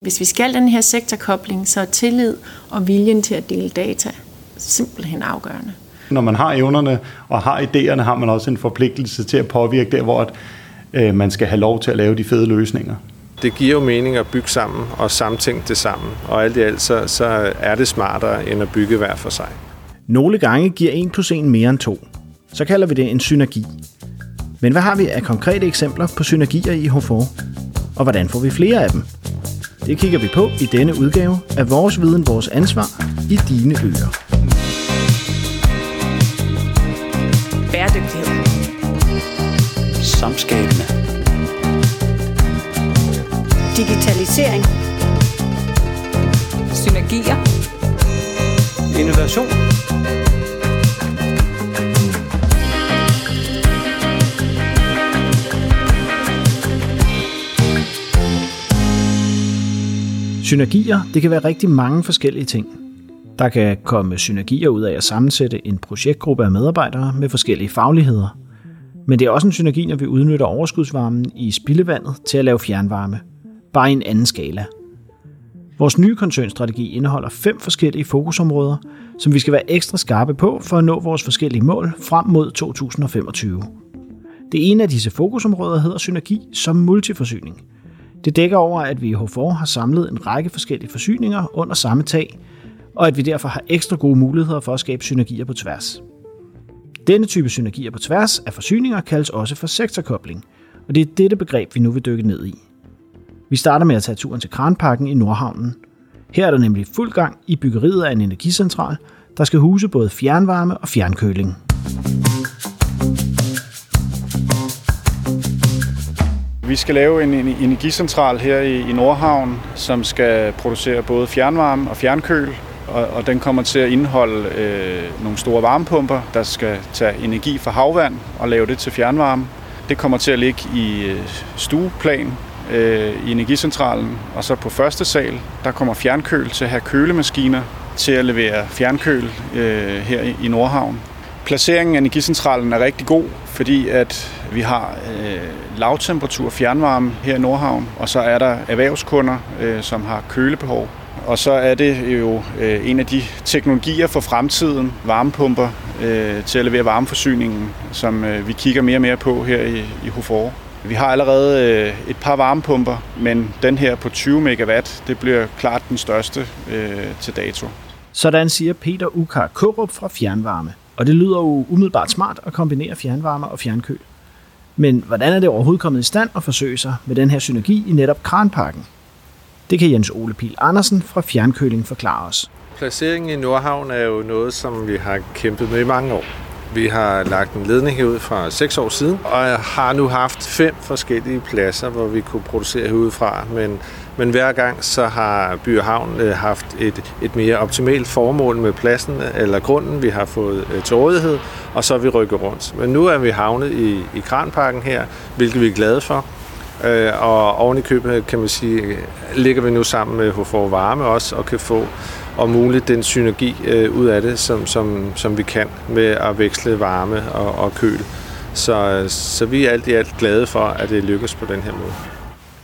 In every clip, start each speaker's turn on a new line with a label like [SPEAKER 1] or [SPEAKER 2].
[SPEAKER 1] Hvis vi skal den her sektorkobling, så er tillid og viljen til at dele data simpelthen afgørende.
[SPEAKER 2] Når man har evnerne og har idéerne, har man også en forpligtelse til at påvirke der, hvor at, øh, man skal have lov til at lave de fede løsninger.
[SPEAKER 3] Det giver jo mening at bygge sammen og samtænke det sammen, og alt i alt så, så er det smartere end at bygge hver for sig.
[SPEAKER 4] Nogle gange giver 1 plus 1 mere end 2. Så kalder vi det en synergi. Men hvad har vi af konkrete eksempler på synergier i HFO? Og hvordan får vi flere af dem? Det kigger vi på i denne udgave af Vores Viden, Vores Ansvar i dine ører.
[SPEAKER 1] Bæredygtighed.
[SPEAKER 5] Samskabende.
[SPEAKER 6] Digitalisering.
[SPEAKER 7] Synergier.
[SPEAKER 5] Innovation.
[SPEAKER 4] Synergier, det kan være rigtig mange forskellige ting. Der kan komme synergier ud af at sammensætte en projektgruppe af medarbejdere med forskellige fagligheder. Men det er også en synergi, når vi udnytter overskudsvarmen i spildevandet til at lave fjernvarme. Bare i en anden skala. Vores nye koncernstrategi indeholder fem forskellige fokusområder, som vi skal være ekstra skarpe på for at nå vores forskellige mål frem mod 2025. Det ene af disse fokusområder hedder synergi som multiforsyning – det dækker over, at vi i H4 har samlet en række forskellige forsyninger under samme tag, og at vi derfor har ekstra gode muligheder for at skabe synergier på tværs. Denne type synergier på tværs af forsyninger kaldes også for sektorkobling, og det er dette begreb, vi nu vil dykke ned i. Vi starter med at tage turen til Kranparken i Nordhavnen. Her er der nemlig fuld gang i byggeriet af en energicentral, der skal huse både fjernvarme og fjernkøling.
[SPEAKER 8] Vi skal lave en energicentral her i Nordhavn, som skal producere både fjernvarme og fjernkøl, og, og den kommer til at indeholde øh, nogle store varmepumper, der skal tage energi fra havvand og lave det til fjernvarme. Det kommer til at ligge i øh, stueplan øh, i energicentralen, og så på første sal, der kommer fjernkøl til at have kølemaskiner til at levere fjernkøl øh, her i Nordhavn. Placeringen af energicentralen er rigtig god, fordi at vi har øh, lavtemperatur fjernvarme her i Nordhavn, og så er der erhvervskunder, øh, som har kølebehov. Og så er det jo øh, en af de teknologier for fremtiden, varmepumper, øh, til at levere varmeforsyningen, som øh, vi kigger mere og mere på her i, i Hofor. Vi har allerede øh, et par varmepumper, men den her på 20 megawatt, det bliver klart den største øh, til dato.
[SPEAKER 4] Sådan siger Peter Ukar Kørup fra Fjernvarme. Og det lyder jo umiddelbart smart at kombinere fjernvarme og fjernkøl. Men hvordan er det overhovedet kommet i stand at forsøge sig med den her synergi i netop Kranparken? Det kan Jens Ole Pil Andersen fra Fjernkøling forklare os.
[SPEAKER 3] Placeringen i Nordhavn er jo noget, som vi har kæmpet med i mange år. Vi har lagt en ledning herud fra 6 år siden, og har nu haft fem forskellige pladser, hvor vi kunne producere herudefra. Men, men hver gang så har By og Havn øh, haft et, et mere optimalt formål med pladsen øh, eller grunden, vi har fået øh, til rådighed, og så er vi rykket rundt. Men nu er vi havnet i, i Kranparken her, hvilket vi er glade for. Og oven i købet, kan man sige, ligger vi nu sammen med HFO Varme også, og kan få om muligt den synergi øh, ud af det, som, som, som vi kan med at veksle varme og, og køl. Så, så vi er alt i alt glade for, at det lykkes på den her måde.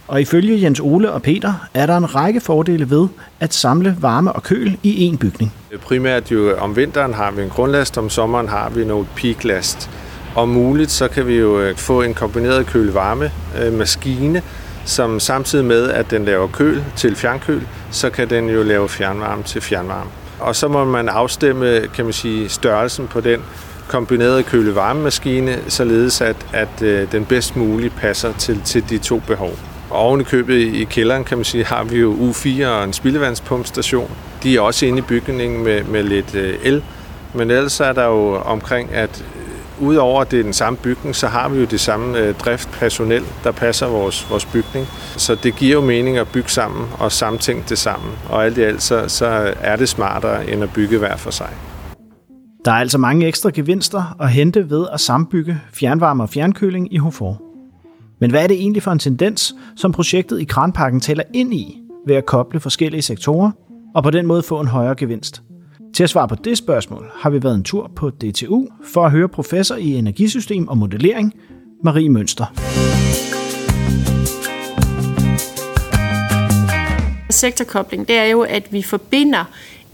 [SPEAKER 4] Og ifølge Jens Ole og Peter er der en række fordele ved at samle varme og køl i én bygning.
[SPEAKER 3] Primært jo om vinteren har vi en grundlast, om sommeren har vi noget peaklast. Om muligt så kan vi jo øh, få en kombineret køl-varme øh, maskine, som samtidig med, at den laver køl til fjernkøl, så kan den jo lave fjernvarme til fjernvarme. Og så må man afstemme kan man sige, størrelsen på den kombinerede køle-varmemaskine, således at, at øh, den bedst muligt passer til, til de to behov. Og oven i købet i kælderen, kan man sige, har vi jo U4 og en spildevandspumpstation. De er også inde i bygningen med, med lidt øh, el. Men ellers er der jo omkring, at Udover at det er den samme bygning, så har vi jo det samme øh, driftpersonel, der passer vores, vores bygning. Så det giver jo mening at bygge sammen og samtænke det sammen. Og alt i alt, så, så er det smartere end at bygge hver for sig.
[SPEAKER 4] Der er altså mange ekstra gevinster at hente ved at sambygge fjernvarme og fjernkøling i Hofor. Men hvad er det egentlig for en tendens, som projektet i Kranparken taler ind i ved at koble forskellige sektorer og på den måde få en højere gevinst? Til at svare på det spørgsmål har vi været en tur på DTU for at høre professor i energisystem og modellering, Marie Mønster.
[SPEAKER 1] Sektorkobling, det er jo, at vi forbinder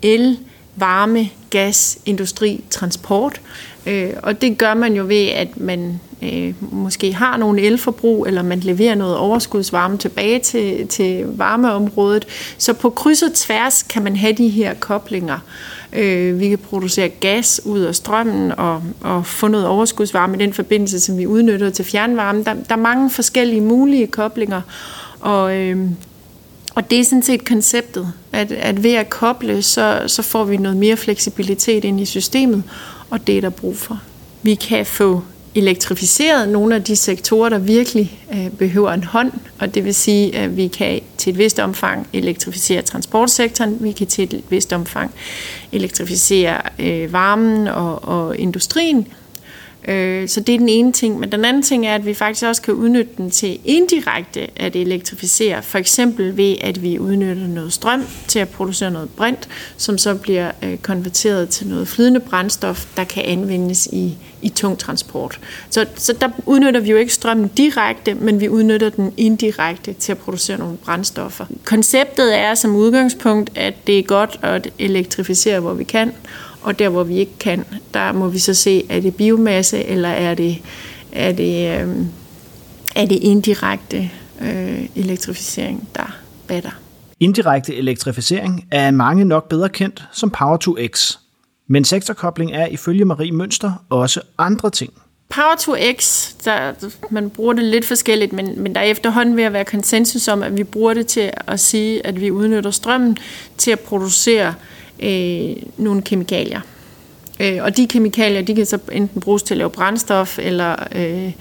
[SPEAKER 1] el, varme, gas, industri, transport. Øh, og det gør man jo ved, at man øh, måske har nogle elforbrug, eller man leverer noget overskudsvarme tilbage til, til varmeområdet. Så på kryds og tværs kan man have de her koblinger. Øh, vi kan producere gas ud af strømmen og, og få noget overskudsvarme i den forbindelse, som vi udnytter til fjernvarme. Der, der er mange forskellige mulige koblinger, og, øh, og det er sådan set konceptet, at, at ved at koble, så, så får vi noget mere fleksibilitet ind i systemet, og det er der brug for. Vi kan få elektrificeret nogle af de sektorer, der virkelig øh, behøver en hånd, og det vil sige, at vi kan til et vist omfang elektrificere transportsektoren, vi kan til et vist omfang elektrificere øh, varmen og, og industrien, Øh, så det er den ene ting. Men den anden ting er, at vi faktisk også kan udnytte den til indirekte at elektrificere. For eksempel ved, at vi udnytter noget strøm til at producere noget brint, som så bliver øh, konverteret til noget flydende brændstof, der kan anvendes i, i tung transport. Så, så der udnytter vi jo ikke strømmen direkte, men vi udnytter den indirekte til at producere nogle brændstoffer. Konceptet er som udgangspunkt, at det er godt at elektrificere, hvor vi kan, og der, hvor vi ikke kan, der må vi så se, er det biomasse, eller er det, er det, øh, er det indirekte øh, elektrificering, der batter.
[SPEAKER 4] Indirekte elektrificering er mange nok bedre kendt som Power to X. Men sektorkobling er ifølge Marie Mønster også andre ting.
[SPEAKER 1] Power to X, der, man bruger det lidt forskelligt, men, men der er efterhånden ved at være konsensus om, at vi bruger det til at sige, at vi udnytter strømmen til at producere øh, Øh, nogle kemikalier. Øh, og de kemikalier, de kan så enten bruges til at lave brændstof, eller øh,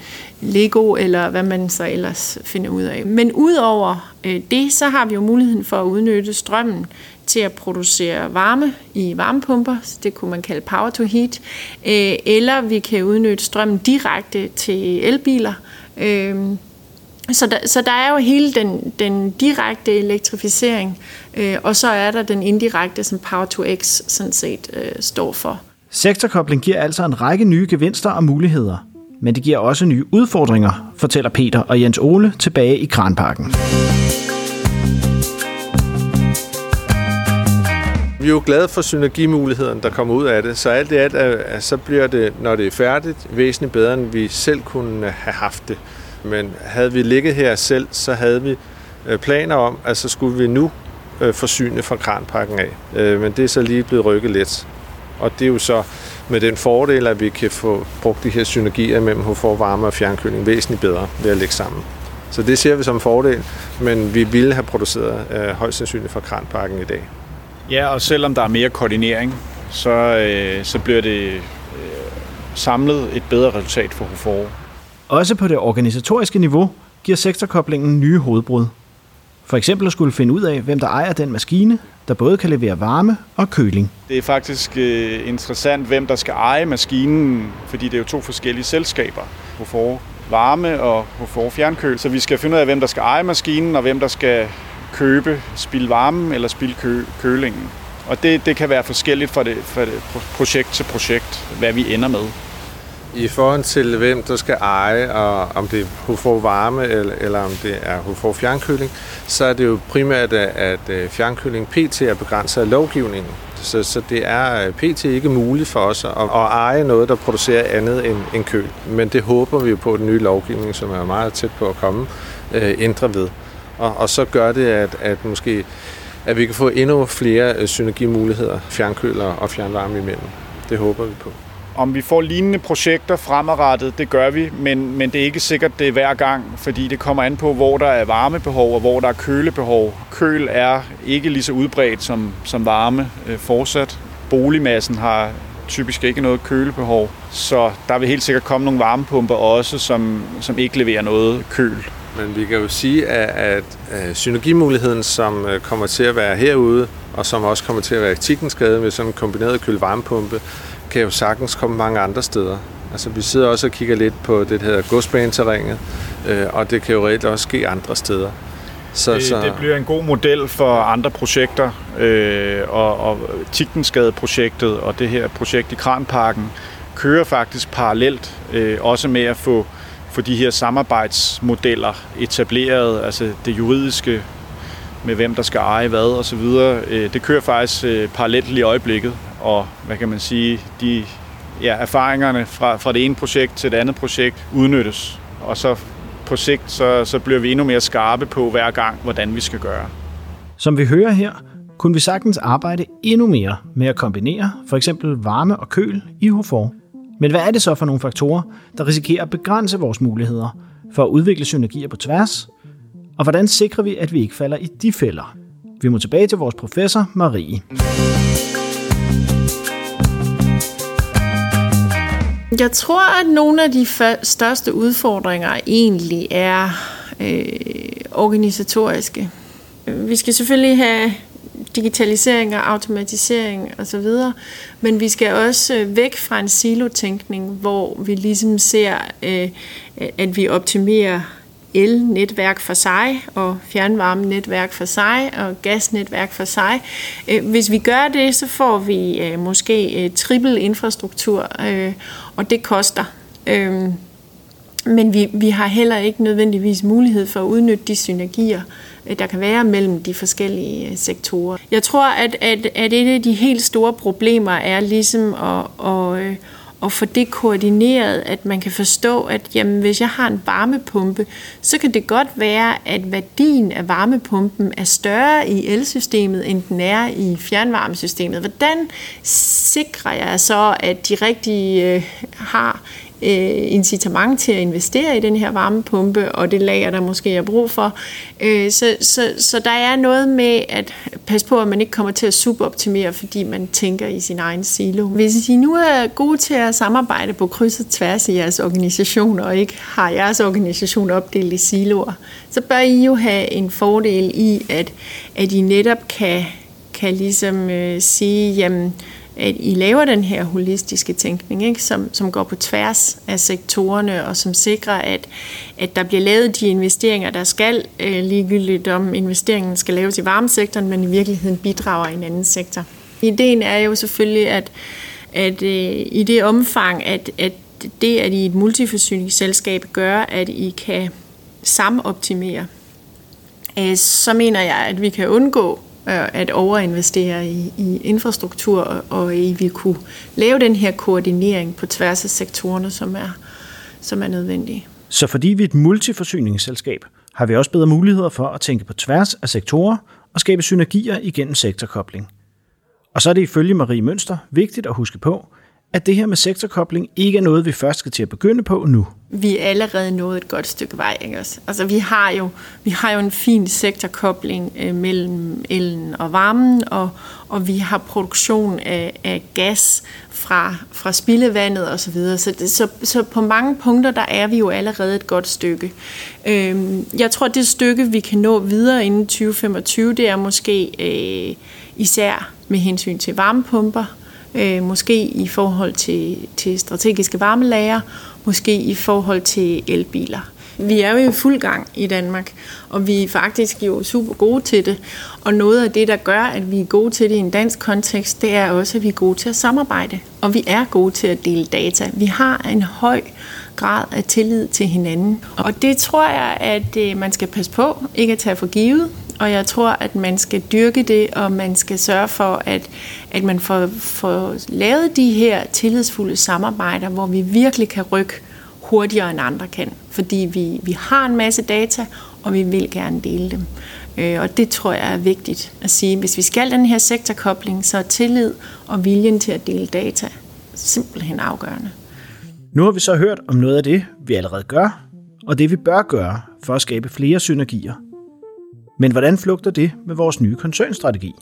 [SPEAKER 1] Lego, eller hvad man så ellers finder ud af. Men udover øh, det, så har vi jo muligheden for at udnytte strømmen til at producere varme i varmepumper, det kunne man kalde power to heat, øh, eller vi kan udnytte strømmen direkte til elbiler, øh, så der, så der er jo hele den, den direkte elektrificering, øh, og så er der den indirekte, som Power to X sådan set øh, står for.
[SPEAKER 4] Sektorkobling giver altså en række nye gevinster og muligheder, men det giver også nye udfordringer, fortæller Peter og Jens Ole tilbage i Kranparken.
[SPEAKER 3] Vi er jo glade for synergimulighederne, der kommer ud af det, så alt i alt, så bliver det, når det er færdigt, væsentligt bedre, end vi selv kunne have haft det. Men havde vi ligget her selv, så havde vi øh, planer om, at så skulle vi nu øh, forsyne fra kranpakken af. Øh, men det er så lige blevet rykket lidt. Og det er jo så med den fordel, at vi kan få brugt de her synergier mellem HFOR varme og fjernkøling væsentligt bedre ved at lægge sammen. Så det ser vi som fordel, men vi ville have produceret øh, højst sandsynligt fra kranpakken i dag.
[SPEAKER 8] Ja, og selvom der er mere koordinering, så, øh, så bliver det øh, samlet et bedre resultat for HFOR.
[SPEAKER 4] Også på det organisatoriske niveau giver sektorkoblingen nye hovedbrud. For eksempel at skulle finde ud af, hvem der ejer den maskine, der både kan levere varme og køling.
[SPEAKER 8] Det er faktisk øh, interessant, hvem der skal eje maskinen, fordi det er jo to forskellige selskaber. Hvorfor varme og hvorfor fjernkøl. Så vi skal finde ud af, hvem der skal eje maskinen, og hvem der skal købe spil varmen eller spil kø- kølingen. Og det, det kan være forskelligt fra det, fra det projekt til projekt, hvad vi ender med.
[SPEAKER 3] I forhold til hvem der skal eje, og om det er HFO varme eller, eller om det er får fjernkøling, så er det jo primært, at øh, fjernkøling PT er begrænset af lovgivningen. Så, så det er øh, PT ikke muligt for os at, at eje noget, der producerer andet end, end køl. Men det håber vi jo på, at den nye lovgivning, som er meget tæt på at komme, øh, ændrer ved. Og, og så gør det, at, at måske at vi kan få endnu flere øh, synergimuligheder, fjernkøler og fjernvarme imellem. Det håber vi på.
[SPEAKER 8] Om vi får lignende projekter fremadrettet, det gør vi, men, men det er ikke sikkert, det er hver gang, fordi det kommer an på, hvor der er varmebehov og hvor der er kølebehov. Køl er ikke lige så udbredt som, som varme øh, fortsat. Boligmassen har typisk ikke noget kølebehov, så der vil helt sikkert komme nogle varmepumper også, som, som ikke leverer noget køl.
[SPEAKER 3] Men vi kan jo sige, at, at øh, synergimuligheden, som øh, kommer til at være herude, og som også kommer til at være i Tikkenskade med sådan en kombineret køl-varmepumpe, kan jo sagtens komme mange andre steder. Altså, vi sidder også og kigger lidt på det, der hedder godsbaneterrænet, øh, og det kan jo reelt også ske andre steder.
[SPEAKER 8] Så, det, så... det bliver en god model for andre projekter, øh, og, og Tikkensgade-projektet og det her projekt i Kranparken kører faktisk parallelt, øh, også med at få, få de her samarbejdsmodeller etableret, altså det juridiske med hvem der skal eje hvad og så videre. Øh, det kører faktisk øh, parallelt i øjeblikket, og hvad kan man sige, de ja, erfaringerne fra, fra det ene projekt til det andet projekt udnyttes. Og så på sigt, så, så bliver vi endnu mere skarpe på hver gang, hvordan vi skal gøre.
[SPEAKER 4] Som vi hører her, kunne vi sagtens arbejde endnu mere med at kombinere for eksempel varme og køl i HUFOR. Men hvad er det så for nogle faktorer, der risikerer at begrænse vores muligheder for at udvikle synergier på tværs? Og hvordan sikrer vi, at vi ikke falder i de fælder? Vi må tilbage til vores professor Marie.
[SPEAKER 1] Jeg tror, at nogle af de største udfordringer egentlig er øh, organisatoriske. Vi skal selvfølgelig have digitalisering og automatisering osv., men vi skal også øh, væk fra en silotænkning, hvor vi ligesom ser, øh, at vi optimerer elnetværk for sig, og fjernvarmenetværk for sig, og gasnetværk for sig. Øh, hvis vi gør det, så får vi øh, måske øh, trippel infrastruktur, og det koster. Men vi, vi har heller ikke nødvendigvis mulighed for at udnytte de synergier, der kan være mellem de forskellige sektorer. Jeg tror, at, at, at et af de helt store problemer er ligesom at, at, og at få det koordineret, at man kan forstå, at jamen, hvis jeg har en varmepumpe, så kan det godt være, at værdien af varmepumpen er større i elsystemet, end den er i fjernvarmesystemet. Hvordan sikrer jeg så, at de rigtige øh, har øh, incitament til at investere i den her varmepumpe, og det lager, der måske er brug for. Øh, så, så, så der er noget med at passe på, at man ikke kommer til at suboptimere, fordi man tænker i sin egen silo. Hvis I nu er gode til at samarbejde på kryds og tværs i jeres organisation, og ikke har jeres organisation opdelt i siloer, så bør I jo have en fordel i, at, at I netop kan, kan ligesom øh, sige, jamen, at I laver den her holistiske tænkning, ikke? Som, som går på tværs af sektorerne, og som sikrer, at, at der bliver lavet de investeringer, der skal, øh, ligegyldigt om investeringen skal laves i varmesektoren, men i virkeligheden bidrager i en anden sektor. Ideen er jo selvfølgelig, at, at øh, i det omfang, at, at det, at I et multiforsyningsselskab gør, at I kan samoptimere, øh, så mener jeg, at vi kan undgå Øh, at overinvestere i, i infrastruktur, og I vi kunne lave den her koordinering på tværs af sektorerne, som er, som er nødvendige.
[SPEAKER 4] Så fordi vi er et multiforsyningsselskab, har vi også bedre muligheder for at tænke på tværs af sektorer og skabe synergier igennem sektorkobling. Og så er det ifølge Marie Mønster vigtigt at huske på, at det her med sektorkobling ikke er noget, vi først skal til at begynde på nu.
[SPEAKER 1] Vi er allerede nået et godt stykke vej. Ikke også? Altså, vi, har jo, vi har jo en fin sektorkobling øh, mellem elen og varmen, og, og vi har produktion af, af gas fra, fra spildevandet osv. Så, videre. så, så, så på mange punkter, der er vi jo allerede et godt stykke. Øh, jeg tror, det stykke, vi kan nå videre inden 2025, det er måske øh, især med hensyn til varmepumper, øh, måske i forhold til, til strategiske varmelager, måske i forhold til elbiler. Vi er jo i fuld gang i Danmark, og vi er faktisk jo super gode til det. Og noget af det, der gør, at vi er gode til det i en dansk kontekst, det er også, at vi er gode til at samarbejde. Og vi er gode til at dele data. Vi har en høj grad af tillid til hinanden. Og det tror jeg, at øh, man skal passe på, ikke at tage for givet og jeg tror, at man skal dyrke det, og man skal sørge for, at, at man får, får lavet de her tillidsfulde samarbejder, hvor vi virkelig kan rykke hurtigere end andre kan. Fordi vi, vi har en masse data, og vi vil gerne dele dem. Øh, og det tror jeg er vigtigt at sige. Hvis vi skal den her sektorkobling, så er tillid og viljen til at dele data simpelthen afgørende.
[SPEAKER 4] Nu har vi så hørt om noget af det, vi allerede gør, og det vi bør gøre for at skabe flere synergier men hvordan flugter det med vores nye koncernstrategi?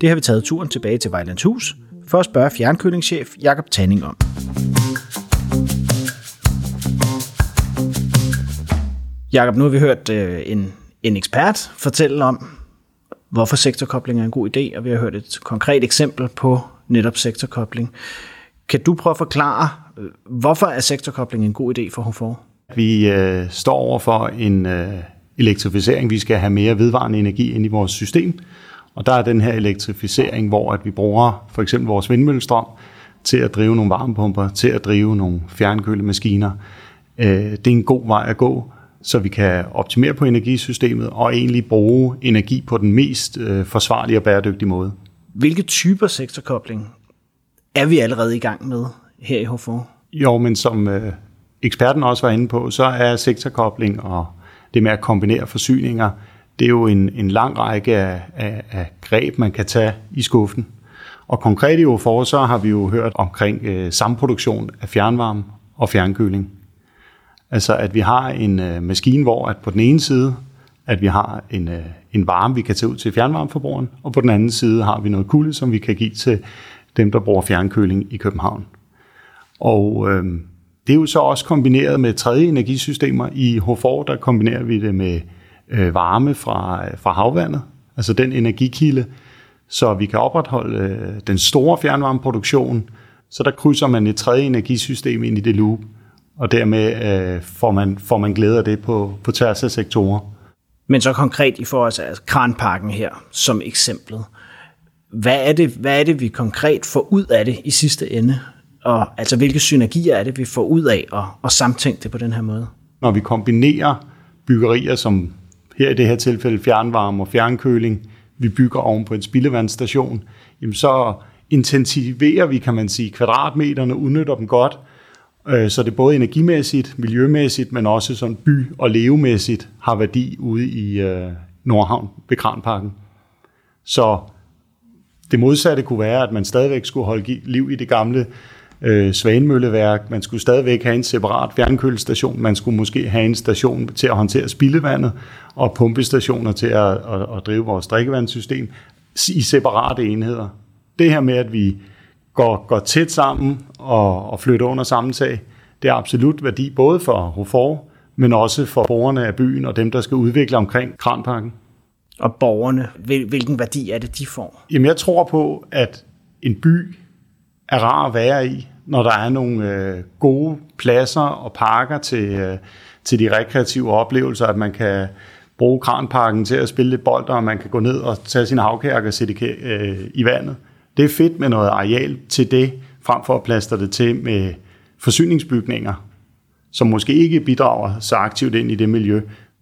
[SPEAKER 4] Det har vi taget turen tilbage til Vejlands Hus for at spørge fjernkølingschef Jakob Tanning om. Jakob, nu har vi hørt øh, en, en ekspert fortælle om, hvorfor sektorkobling er en god idé, og vi har hørt et konkret eksempel på netop sektorkobling. Kan du prøve at forklare, øh, hvorfor er sektorkobling en god idé for HFOR?
[SPEAKER 2] Vi øh, står over for en, øh, elektrificering. Vi skal have mere vedvarende energi ind i vores system. Og der er den her elektrificering, hvor at vi bruger for eksempel vores vindmøllestrøm til at drive nogle varmepumper, til at drive nogle fjernkølemaskiner. Øh, det er en god vej at gå. så vi kan optimere på energisystemet og egentlig bruge energi på den mest øh, forsvarlige og bæredygtige måde.
[SPEAKER 4] Hvilke typer sektorkobling er vi allerede i gang med her i HFO?
[SPEAKER 2] Jo, men som øh, eksperten også var inde på, så er sektorkobling og det med at kombinere forsyninger, det er jo en, en lang række af, af, af greb, man kan tage i skuffen. Og konkret i OFOR, så har vi jo hørt omkring øh, samproduktion af fjernvarme og fjernkøling. Altså at vi har en øh, maskine, hvor at på den ene side, at vi har en, øh, en varme, vi kan tage ud til fjernvarmeforbrugeren, og på den anden side har vi noget kulde, som vi kan give til dem, der bruger fjernkøling i København. Og øh, det er jo så også kombineret med tredje energisystemer. I HFOR, der kombinerer vi det med øh, varme fra, øh, fra havvandet, altså den energikilde, så vi kan opretholde øh, den store fjernvarmeproduktion, så der krydser man et tredje energisystem ind i det loop, og dermed øh, får, man, får man glæde af det på, på tværs af sektorer.
[SPEAKER 4] Men så konkret i forhold til altså kranparken her, som eksemplet. Hvad er, det, hvad er det, vi konkret får ud af det i sidste ende? Og altså, hvilke synergier er det, vi får ud af at, at samtænke det på den her måde?
[SPEAKER 2] Når vi kombinerer byggerier, som her i det her tilfælde fjernvarme og fjernkøling, vi bygger oven på en spildevandsstation, jamen så intensiverer vi, kan man sige, kvadratmeterne, udnytter dem godt, øh, så det både energimæssigt, miljømæssigt, men også sådan by- og levemæssigt har værdi ude i øh, Nordhavn ved Kranparken. Så det modsatte kunne være, at man stadigvæk skulle holde liv i det gamle øh, Svanemølleværk. Man skulle stadigvæk have en separat fjernkølestation. Man skulle måske have en station til at håndtere spildevandet og pumpestationer til at, at, at drive vores drikkevandssystem i separate enheder. Det her med, at vi går, går tæt sammen og, og flytter under samme tag, det er absolut værdi både for Hofor, men også for borgerne af byen og dem, der skal udvikle omkring Kranparken.
[SPEAKER 4] Og borgerne, hvilken værdi er det, de får?
[SPEAKER 2] Jamen, jeg tror på, at en by er rar at være i, når der er nogle øh, gode pladser og parker til, øh, til de rekreative oplevelser, at man kan bruge kranparken til at spille lidt bold, og man kan gå ned og tage sin havkærk og sætte øh, i vandet. Det er fedt med noget areal til det, frem for at plaster det til med forsyningsbygninger, som måske ikke bidrager så aktivt ind i det miljø.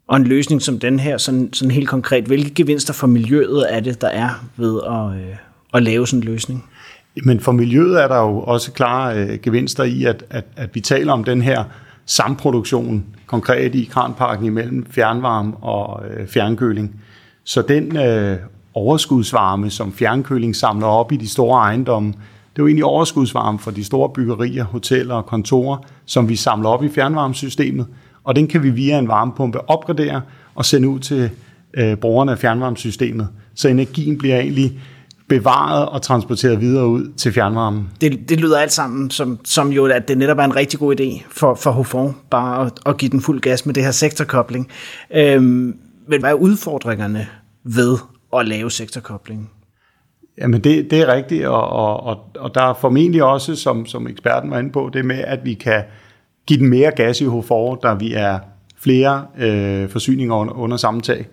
[SPEAKER 4] Og en løsning som den her, sådan, sådan helt konkret, hvilke gevinster for miljøet er det, der er ved at, øh, at lave sådan en løsning?
[SPEAKER 2] Men for miljøet er der jo også klare øh, gevinster i, at, at, at vi taler om den her samproduktion, konkret i Kranparken imellem fjernvarme og øh, fjernkøling. Så den øh, overskudsvarme, som fjernkøling samler op i de store ejendomme, det er jo egentlig overskudsvarme for de store byggerier, hoteller og kontorer, som vi samler op i fjernvarmesystemet, og den kan vi via en varmepumpe opgradere og sende ud til øh, brugerne af fjernvarmesystemet. Så energien bliver egentlig bevaret og transporteret videre ud til fjernvarmen.
[SPEAKER 4] Det, det lyder alt sammen som, som jo, at det netop er en rigtig god idé for, for Hofon, bare at, at give den fuld gas med det her sektorkobling. Øhm, men hvad er udfordringerne ved at lave sektorkobling?
[SPEAKER 2] Jamen det, det er rigtigt, og, og, og, og der er formentlig også, som, som eksperten var inde på, det med, at vi kan give den mere gas i HFOR, der vi er flere øh, forsyninger under, under samme tag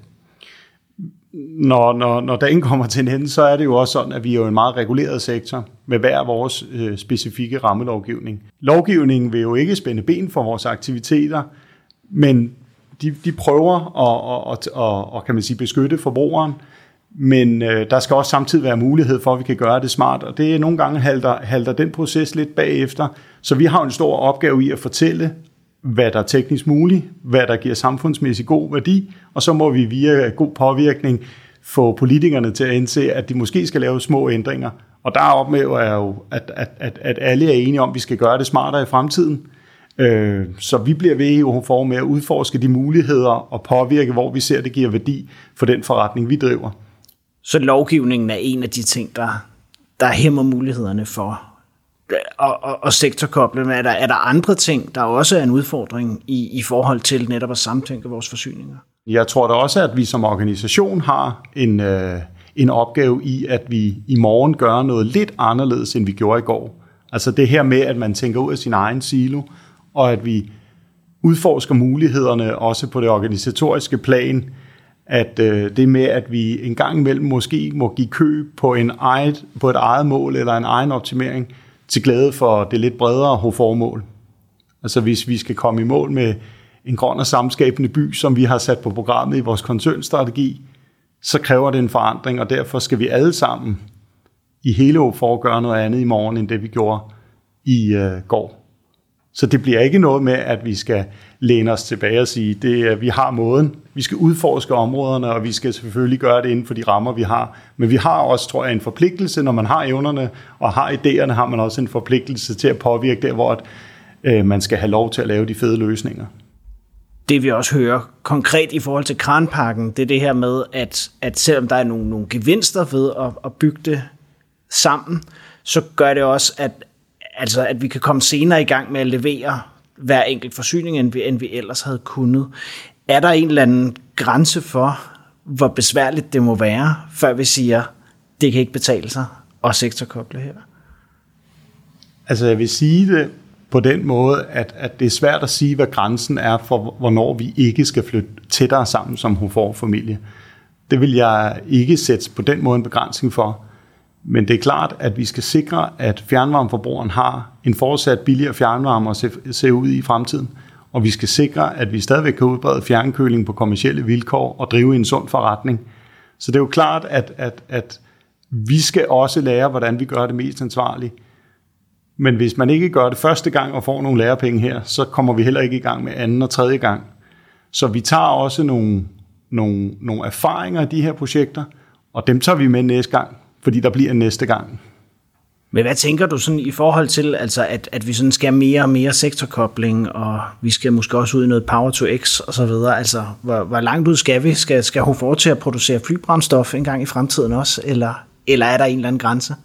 [SPEAKER 2] når, når, når dagen kommer til en ende, så er det jo også sådan, at vi er jo en meget reguleret sektor med hver vores øh, specifikke rammelovgivning. Lovgivningen vil jo ikke spænde ben for vores aktiviteter, men de, de prøver at, at, at, at, at kan man sige, beskytte forbrugeren, men øh, der skal også samtidig være mulighed for, at vi kan gøre det smart, og det er nogle gange halter, halter den proces lidt bagefter. Så vi har en stor opgave i at fortælle, hvad der er teknisk muligt, hvad der giver samfundsmæssig god værdi, og så må vi via god påvirkning få politikerne til at indse, at de måske skal lave små ændringer. Og der oplever jeg jo, at, at, at, at alle er enige om, at vi skal gøre det smartere i fremtiden. Øh, så vi bliver ved i for med at udforske de muligheder og påvirke, hvor vi ser, at det giver værdi for den forretning, vi driver.
[SPEAKER 4] Så lovgivningen er en af de ting, der, der hæmmer mulighederne for og, og, og sektorkoble. Er der, er der andre ting, der også er en udfordring i, i forhold til netop at samtænke vores forsyninger?
[SPEAKER 2] Jeg tror da også, at vi som organisation har en, øh, en opgave i, at vi i morgen gør noget lidt anderledes, end vi gjorde i går. Altså det her med, at man tænker ud af sin egen silo, og at vi udforsker mulighederne også på det organisatoriske plan, at øh, det med, at vi en gang imellem måske må give køb på, en eget, på et eget mål eller en egen optimering, til glæde for det lidt bredere formål. Altså hvis vi skal komme i mål med en grøn og samskabende by, som vi har sat på programmet i vores koncernstrategi, så kræver det en forandring, og derfor skal vi alle sammen i hele år for at gøre noget andet i morgen, end det vi gjorde i øh, går. Så det bliver ikke noget med, at vi skal læne os tilbage og sige, det er, vi har måden. Vi skal udforske områderne, og vi skal selvfølgelig gøre det inden for de rammer, vi har. Men vi har også, tror jeg, en forpligtelse, når man har evnerne og har idéerne, har man også en forpligtelse til at påvirke der, hvor at, øh, man skal have lov til at lave de fede løsninger.
[SPEAKER 4] Det vi også hører konkret i forhold til kranpakken, det er det her med, at, at selvom der er nogle, nogle gevinster ved at, at bygge det sammen, så gør det også, at, altså, at vi kan komme senere i gang med at levere hver enkelt forsyning, end vi, end vi ellers havde kunnet. Er der en eller anden grænse for, hvor besværligt det må være, før vi siger, det kan ikke betale sig at sektorkoble her?
[SPEAKER 2] Altså jeg vil sige det på den måde, at, at det er svært at sige, hvad grænsen er for, hvornår vi ikke skal flytte tættere sammen som Hofor-familie. Det vil jeg ikke sætte på den måde en begrænsning for. Men det er klart, at vi skal sikre, at fjernvarmeforbrugeren har en fortsat billigere fjernvarme at se, ud i fremtiden. Og vi skal sikre, at vi stadigvæk kan udbrede fjernkøling på kommersielle vilkår og drive en sund forretning. Så det er jo klart, at, at, at vi skal også lære, hvordan vi gør det mest ansvarligt. Men hvis man ikke gør det første gang og får nogle lærepenge her, så kommer vi heller ikke i gang med anden og tredje gang. Så vi tager også nogle, nogle, nogle erfaringer af de her projekter, og dem tager vi med næste gang fordi der bliver en næste gang.
[SPEAKER 4] Men hvad tænker du sådan i forhold til, altså at, at vi sådan skal mere og mere sektorkobling, og vi skal måske også ud i noget Power to X og så videre. Altså, hvor, hvor langt ud skal vi? Skal, skal HFOR til at producere flybrændstof en gang i fremtiden også, eller, eller er der en eller anden grænse?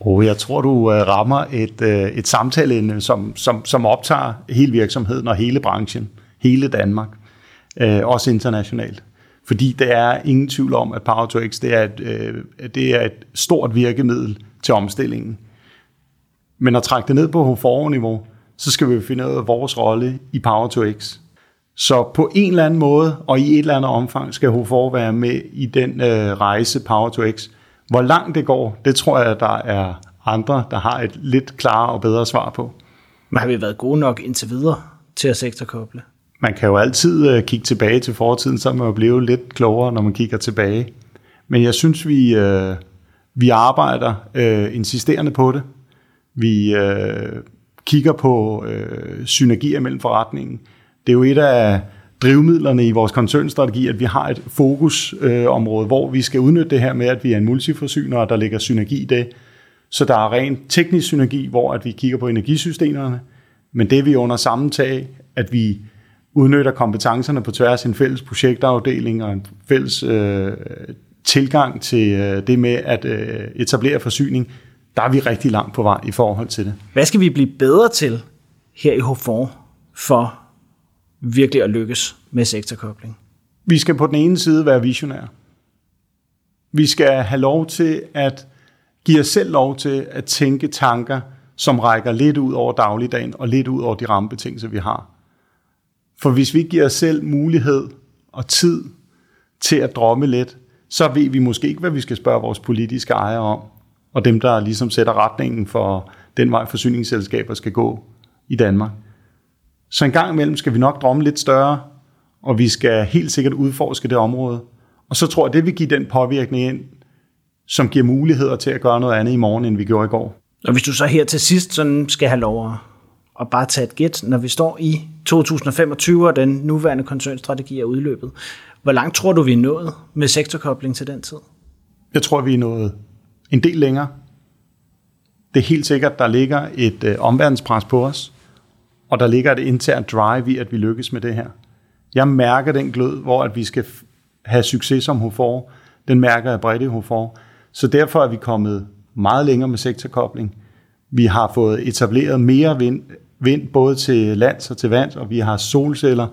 [SPEAKER 2] Oh, jeg tror, du øh, rammer et, øh, et samtaleemne, som, som, som optager hele virksomheden og hele branchen, hele Danmark, øh, også internationalt. Fordi der er ingen tvivl om, at Power to X det er, et, øh, det er et stort virkemiddel til omstillingen. Men at trække det ned på HFOR-niveau, så skal vi finde ud af vores rolle i Power to X. Så på en eller anden måde, og i et eller andet omfang, skal HFOR være med i den øh, rejse Power to X. Hvor langt det går, det tror jeg, der er andre, der har et lidt klarere og bedre svar på.
[SPEAKER 4] Men har vi været gode nok indtil videre til at sektorkoble?
[SPEAKER 2] Man kan jo altid øh, kigge tilbage til fortiden, så man jo blive lidt klogere, når man kigger tilbage. Men jeg synes, vi, øh, vi arbejder øh, insisterende på det. Vi øh, kigger på øh, synergier mellem forretningen. Det er jo et af drivmidlerne i vores koncernstrategi, at vi har et fokusområde, øh, hvor vi skal udnytte det her med, at vi er en multiforsyner, og der ligger synergi i det. Så der er rent teknisk synergi, hvor at vi kigger på energisystemerne, men det er vi under samme tag, at vi udnytter kompetencerne på tværs af en fælles projektafdeling og en fælles øh, tilgang til øh, det med at øh, etablere forsyning, der er vi rigtig langt på vej i forhold til det.
[SPEAKER 4] Hvad skal vi blive bedre til her i H4 for virkelig at lykkes med sektorkobling?
[SPEAKER 2] Vi skal på den ene side være visionære. Vi skal have lov til at give os selv lov til at tænke tanker, som rækker lidt ud over dagligdagen og lidt ud over de rammebetingelser, vi har. For hvis vi giver os selv mulighed og tid til at drømme lidt, så ved vi måske ikke, hvad vi skal spørge vores politiske ejere om, og dem, der ligesom sætter retningen for den vej forsyningsselskaber skal gå i Danmark. Så en gang imellem skal vi nok drømme lidt større, og vi skal helt sikkert udforske det område. Og så tror jeg, det vil give den påvirkning ind, som giver muligheder til at gøre noget andet i morgen, end vi gjorde i går.
[SPEAKER 4] Og hvis du så her til sidst sådan skal have lov at og bare tage et gæt, når vi står i 2025, og den nuværende koncernstrategi er udløbet. Hvor langt tror du, vi er nået med sektorkobling til den tid?
[SPEAKER 2] Jeg tror, vi er nået en del længere. Det er helt sikkert, der ligger et øh, omverdenspres på os, og der ligger et internt drive i, at vi lykkes med det her. Jeg mærker den glød, hvor at vi skal have succes som HFOR. Den mærker jeg bredt i HFOR. Så derfor er vi kommet meget længere med sektorkobling. Vi har fået etableret mere vind, vind både til lands og til vand, og vi har solceller,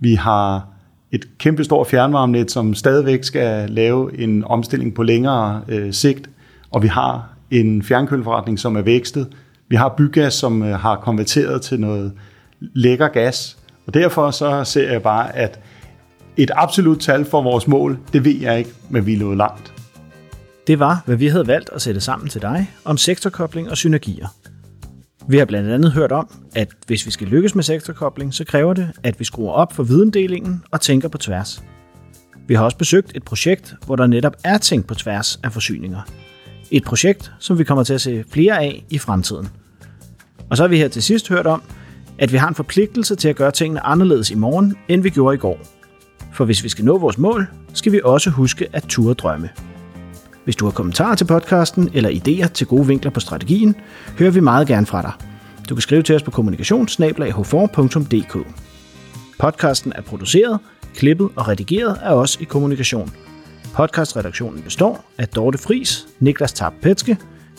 [SPEAKER 2] vi har et kæmpestort fjernvarmenet, som stadigvæk skal lave en omstilling på længere øh, sigt, og vi har en fjernkølforretning, som er vækstet. Vi har bygas, som øh, har konverteret til noget lækker gas, og derfor så ser jeg bare, at et absolut tal for vores mål, det ved jeg ikke, men vi er langt.
[SPEAKER 4] Det var, hvad vi havde valgt at sætte sammen til dig om sektorkobling og synergier. Vi har blandt andet hørt om, at hvis vi skal lykkes med sektorkobling, så kræver det, at vi skruer op for videndelingen og tænker på tværs. Vi har også besøgt et projekt, hvor der netop er tænkt på tværs af forsyninger. Et projekt, som vi kommer til at se flere af i fremtiden. Og så har vi her til sidst hørt om, at vi har en forpligtelse til at gøre tingene anderledes i morgen, end vi gjorde i går. For hvis vi skal nå vores mål, skal vi også huske at ture drømme. Hvis du har kommentarer til podcasten eller idéer til gode vinkler på strategien, hører vi meget gerne fra dig. Du kan skrive til os på kommunikationssnablag.dk. Podcasten er produceret, klippet og redigeret af os i Kommunikation. Podcastredaktionen består af Dorte Fris, Niklas Tarp Petske,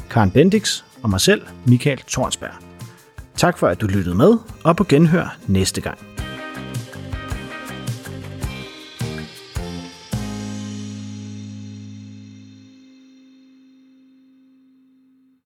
[SPEAKER 4] Karen Bendix og mig selv, Michael Tornsberg. Tak for, at du lyttede med, og på genhør næste gang.